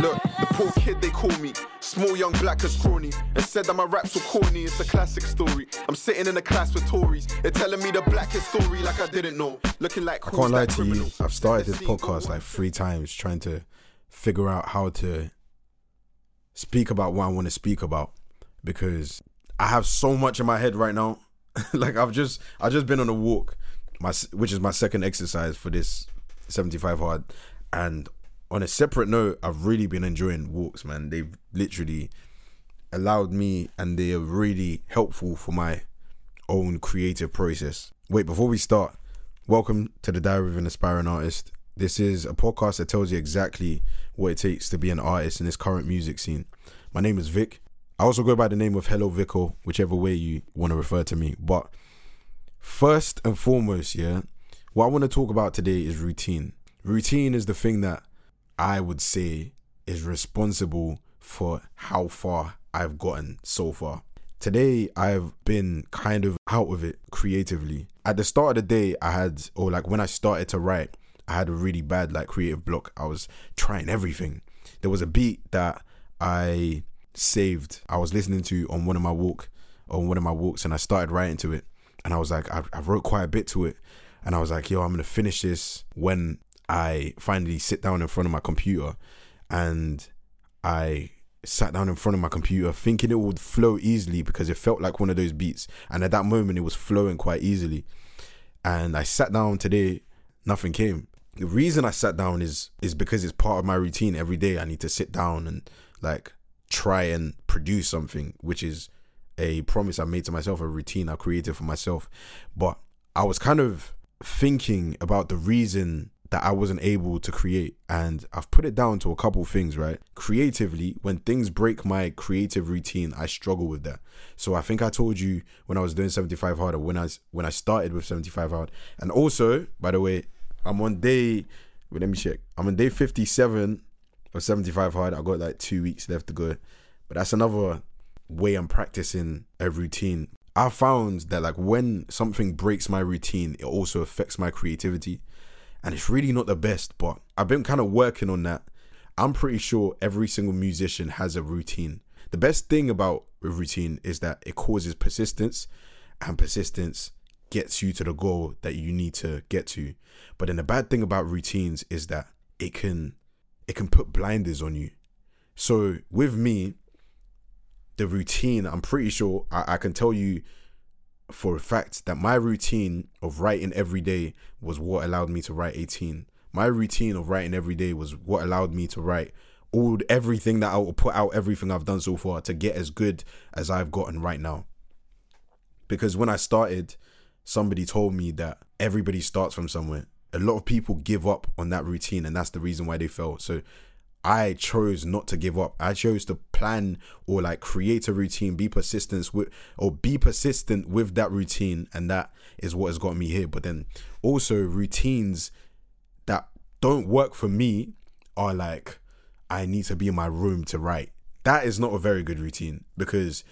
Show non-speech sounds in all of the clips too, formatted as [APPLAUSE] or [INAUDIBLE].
Look, the poor kid they call me, small young black as crony, and said that my raps were corny. It's a classic story. I'm sitting in a class with Tories. They're telling me the blackest story like I didn't know. Looking like I can't lie to you. I've started this podcast like three times trying to figure out how to speak about what I want to speak about because I have so much in my head right now. [LAUGHS] like I've just I've just been on a walk, my which is my second exercise for this 75 hard, and on a separate note, I've really been enjoying walks, man. They've literally allowed me and they are really helpful for my own creative process. Wait, before we start, welcome to the Diary of an Aspiring Artist. This is a podcast that tells you exactly what it takes to be an artist in this current music scene. My name is Vic. I also go by the name of Hello Vico, whichever way you want to refer to me. But first and foremost, yeah, what I want to talk about today is routine. Routine is the thing that I would say is responsible for how far I've gotten so far. Today, I've been kind of out of it creatively. At the start of the day, I had, or like when I started to write, I had a really bad like creative block. I was trying everything. There was a beat that I saved. I was listening to on one of my walk, on one of my walks, and I started writing to it. And I was like, I, I wrote quite a bit to it, and I was like, yo, I'm gonna finish this when I finally sit down in front of my computer and I sat down in front of my computer thinking it would flow easily because it felt like one of those beats. And at that moment, it was flowing quite easily. And I sat down today, nothing came. The reason I sat down is is because it's part of my routine every day. I need to sit down and like try and produce something, which is a promise I made to myself, a routine I created for myself. But I was kind of thinking about the reason that I wasn't able to create. And I've put it down to a couple things, right? Creatively, when things break my creative routine, I struggle with that. So I think I told you when I was doing 75 hard when I when I started with 75 hard. And also, by the way, I'm on day wait, let me check. I'm on day 57 of 75 hard. I got like two weeks left to go. But that's another way I'm practicing a routine. I found that like when something breaks my routine, it also affects my creativity and it's really not the best, but I've been kind of working on that. I'm pretty sure every single musician has a routine. The best thing about a routine is that it causes persistence, and persistence gets you to the goal that you need to get to. But then the bad thing about routines is that it can it can put blinders on you. So with me, the routine, I'm pretty sure I, I can tell you for a fact that my routine of writing every day was what allowed me to write 18. My routine of writing every day was what allowed me to write all everything that I will put out everything I've done so far to get as good as I've gotten right now. Because when I started, somebody told me that everybody starts from somewhere. A lot of people give up on that routine and that's the reason why they fail. So I chose not to give up. I chose to plan or like create a routine, be persistent with or be persistent with that routine, and that is what has got me here. But then also routines that don't work for me are like I need to be in my room to write. That is not a very good routine because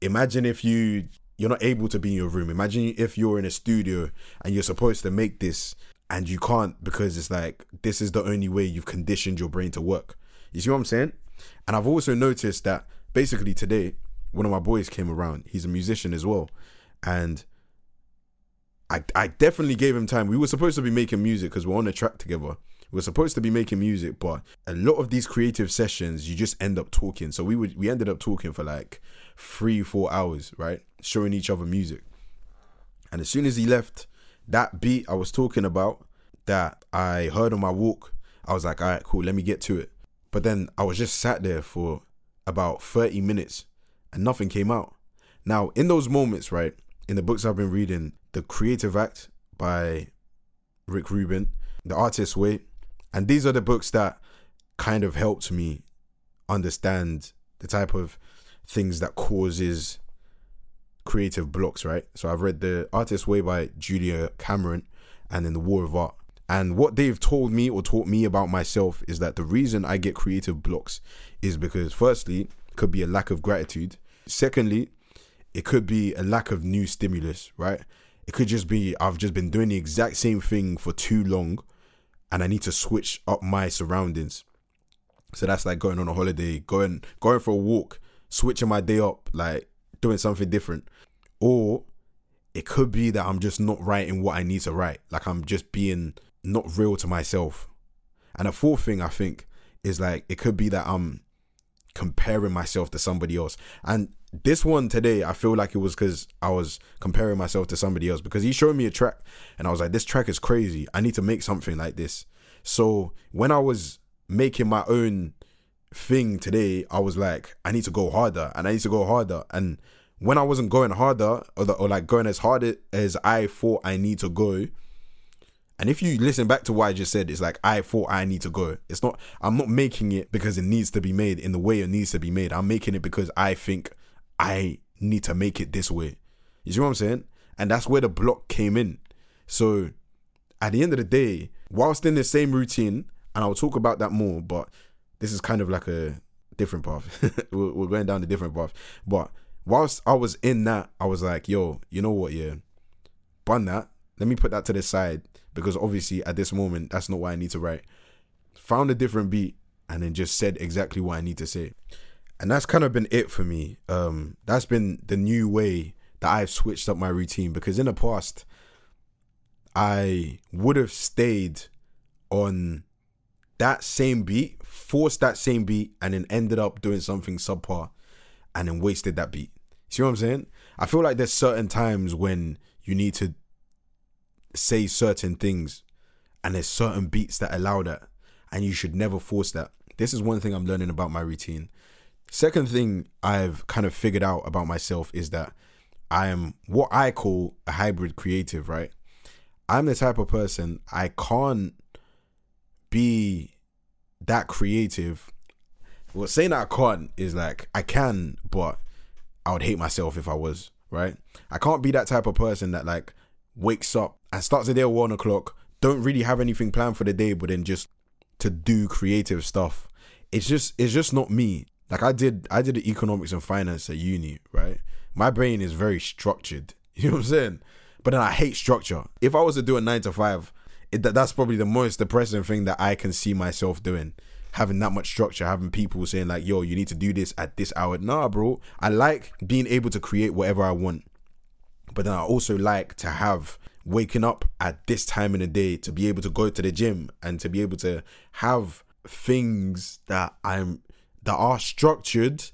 imagine if you you're not able to be in your room. Imagine if you're in a studio and you're supposed to make this and you can't because it's like this is the only way you've conditioned your brain to work. You see what I'm saying? And I've also noticed that basically today, one of my boys came around. He's a musician as well, and I I definitely gave him time. We were supposed to be making music because we're on a track together. We are supposed to be making music, but a lot of these creative sessions, you just end up talking. So we would we ended up talking for like three, four hours, right? Showing each other music. And as soon as he left, that beat I was talking about that I heard on my walk, I was like, all right, cool, let me get to it. But then I was just sat there for about 30 minutes and nothing came out. Now, in those moments, right, in the books I've been reading, The Creative Act by Rick Rubin, The Artist's Way, and these are the books that kind of helped me understand the type of things that causes creative blocks, right? So I've read The Artist's Way by Julia Cameron and then The War of Art. And what they've told me or taught me about myself is that the reason I get creative blocks is because firstly, it could be a lack of gratitude. Secondly, it could be a lack of new stimulus, right? It could just be I've just been doing the exact same thing for too long and I need to switch up my surroundings. So that's like going on a holiday, going going for a walk, switching my day up, like doing something different. Or it could be that I'm just not writing what I need to write. Like I'm just being not real to myself. And a fourth thing I think is like it could be that I'm comparing myself to somebody else. And this one today, I feel like it was because I was comparing myself to somebody else because he showed me a track and I was like, this track is crazy. I need to make something like this. So when I was making my own thing today, I was like, I need to go harder and I need to go harder. And when I wasn't going harder or, the, or like going as hard as I thought I need to go, and if you listen back to what I just said, it's like I thought I need to go. It's not I'm not making it because it needs to be made in the way it needs to be made. I'm making it because I think I need to make it this way. You see what I'm saying? And that's where the block came in. So at the end of the day, whilst in the same routine, and I'll talk about that more, but this is kind of like a different path. [LAUGHS] we're going down a different path. But whilst I was in that, I was like, yo, you know what, yeah, bun that. Let me put that to the side because obviously at this moment, that's not what I need to write. Found a different beat and then just said exactly what I need to say. And that's kind of been it for me. Um, that's been the new way that I've switched up my routine because in the past, I would have stayed on that same beat, forced that same beat, and then ended up doing something subpar and then wasted that beat. See what I'm saying? I feel like there's certain times when you need to say certain things and there's certain beats that allow that and you should never force that. This is one thing I'm learning about my routine. Second thing I've kind of figured out about myself is that I am what I call a hybrid creative, right? I'm the type of person I can't be that creative. Well, saying that I can't is like I can, but I would hate myself if I was, right? I can't be that type of person that like wakes up and starts the day at one o'clock, don't really have anything planned for the day, but then just to do creative stuff. It's just it's just not me. Like I did I did economics and finance at uni, right? My brain is very structured. [LAUGHS] You know what I'm saying? But then I hate structure. If I was to do a nine to five, it, that's probably the most depressing thing that I can see myself doing. Having that much structure, having people saying like, "Yo, you need to do this at this hour." Nah, bro. I like being able to create whatever I want, but then I also like to have waking up at this time in the day to be able to go to the gym and to be able to have things that I'm that are structured,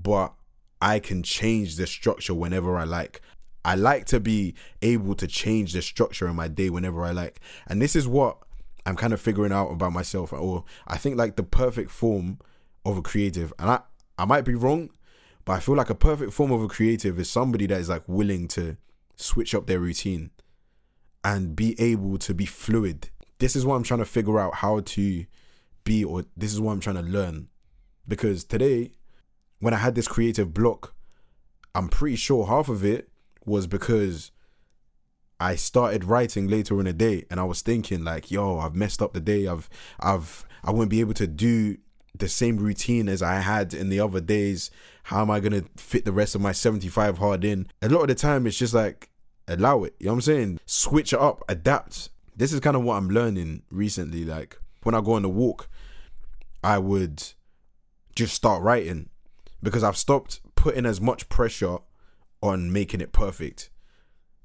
but I can change the structure whenever I like. I like to be able to change the structure in my day whenever I like. And this is what I'm kind of figuring out about myself. Or I think like the perfect form of a creative, and I, I might be wrong, but I feel like a perfect form of a creative is somebody that is like willing to switch up their routine and be able to be fluid. This is what I'm trying to figure out how to be, or this is what I'm trying to learn. Because today, when I had this creative block, I'm pretty sure half of it was because I started writing later in the day and I was thinking like, yo, I've messed up the day. I've I've I won't be able to do the same routine as I had in the other days. How am I gonna fit the rest of my 75 hard in? A lot of the time it's just like allow it. You know what I'm saying? Switch it up, adapt. This is kind of what I'm learning recently. Like when I go on a walk, I would just start writing because I've stopped putting as much pressure on making it perfect.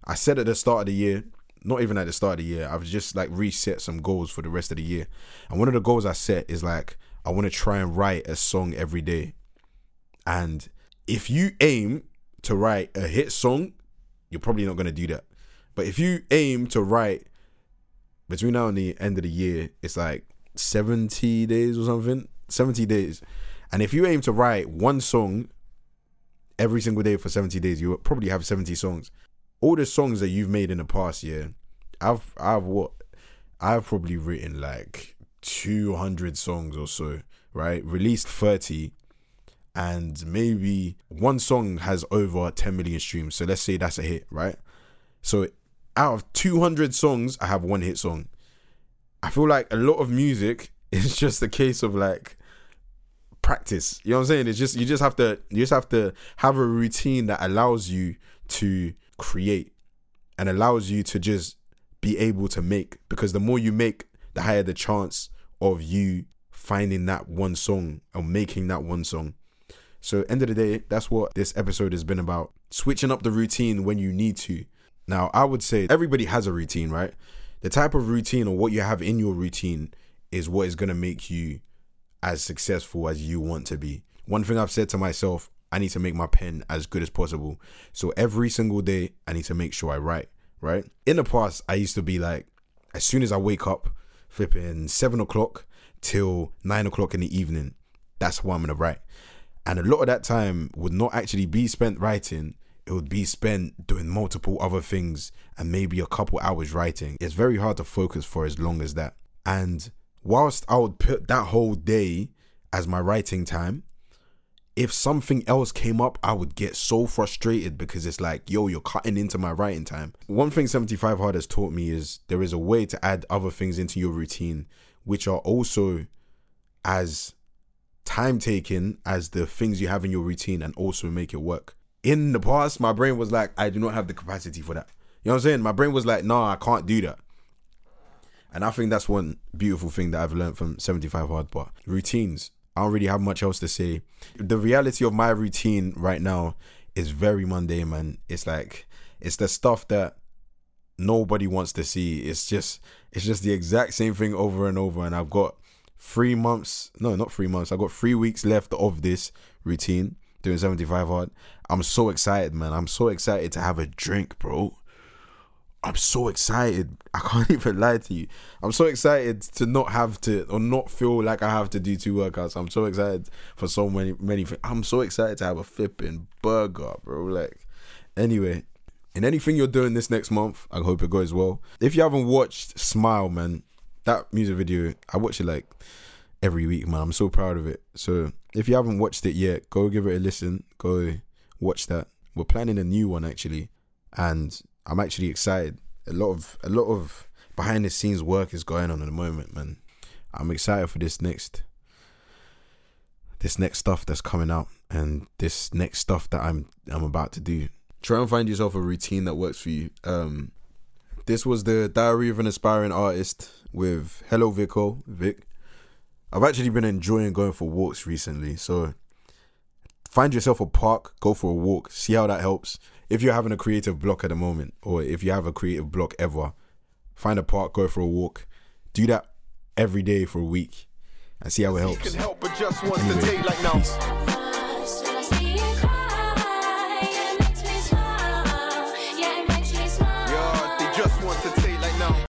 I said at the start of the year, not even at the start of the year, I've just like reset some goals for the rest of the year. And one of the goals I set is like, I want to try and write a song every day. And if you aim to write a hit song, you're probably not going to do that. But if you aim to write between now and the end of the year, it's like 70 days or something, 70 days. And if you aim to write one song every single day for 70 days, you probably have 70 songs. All the songs that you've made in the past year, I've I've what I've probably written like 200 songs or so, right? Released 30 and maybe one song has over 10 million streams. So let's say that's a hit, right? So out of 200 songs, I have one hit song. I feel like a lot of music [LAUGHS] is just a case of like practice. You know what I'm saying? It's just you just have to you just have to have a routine that allows you to create and allows you to just be able to make because the more you make, the higher the chance of you finding that one song or making that one song. So end of the day, that's what this episode has been about. Switching up the routine when you need to. Now, I would say everybody has a routine, right? The type of routine or what you have in your routine is what is going to make you as successful as you want to be. One thing I've said to myself, I need to make my pen as good as possible. So every single day, I need to make sure I write, right? In the past, I used to be like, as soon as I wake up, flipping seven o'clock till nine o'clock in the evening, that's what I'm to write. And a lot of that time would not actually be spent writing. It would be spent doing multiple other things and maybe a couple hours writing. It's very hard to focus for as long as that. And whilst I would put that whole day as my writing time, if something else came up, I would get so frustrated because it's like, yo, you're cutting into my writing time. One thing 75 Hard has taught me is there is a way to add other things into your routine, which are also as time taking as the things you have in your routine and also make it work. In the past, my brain was like, I do not have the capacity for that. You know what I'm saying? My brain was like, no, I can't do that. And I think that's one beautiful thing that I've learned from 75 Hard. But routines, I don't really have much else to say. The reality of my routine right now is very mundane, man. It's like, it's the stuff that nobody wants to see. It's just, it's just the exact same thing over and over. And I've got three months, no, not three months. I've got three weeks left of this routine doing 75 hard. I'm so excited, man. I'm so excited to have a drink, bro. I'm so excited. I can't [LAUGHS] even lie to you. I'm so excited to not have to or not feel like I have to do two workouts. I'm so excited for so many many things. I'm so excited to have a flipping burger, bro. Like, anyway, in anything you're doing this next month, I hope it goes well. If you haven't watched Smile, man, that music video, I watch it like every week, man. I'm so proud of it. So if you haven't watched it yet, go give it a listen. Go watch that. We're planning a new one actually, and I'm actually excited. A lot of a lot of behind the scenes work is going on at the moment, man. I'm excited for this next this next stuff that's coming out and this next stuff that I'm I'm about to do. Try and find yourself a routine that works for you. Um this was the Diary of an Aspiring Artist with Hello Vico, Vic. I've actually been enjoying going for walks recently, so find yourself a park, go for a walk, see how that helps. If you're having a creative block at the moment, or if you have a creative block ever, find a park, go for a walk. Do that every day for a week and see how it helps. Can help but just wants to take like now.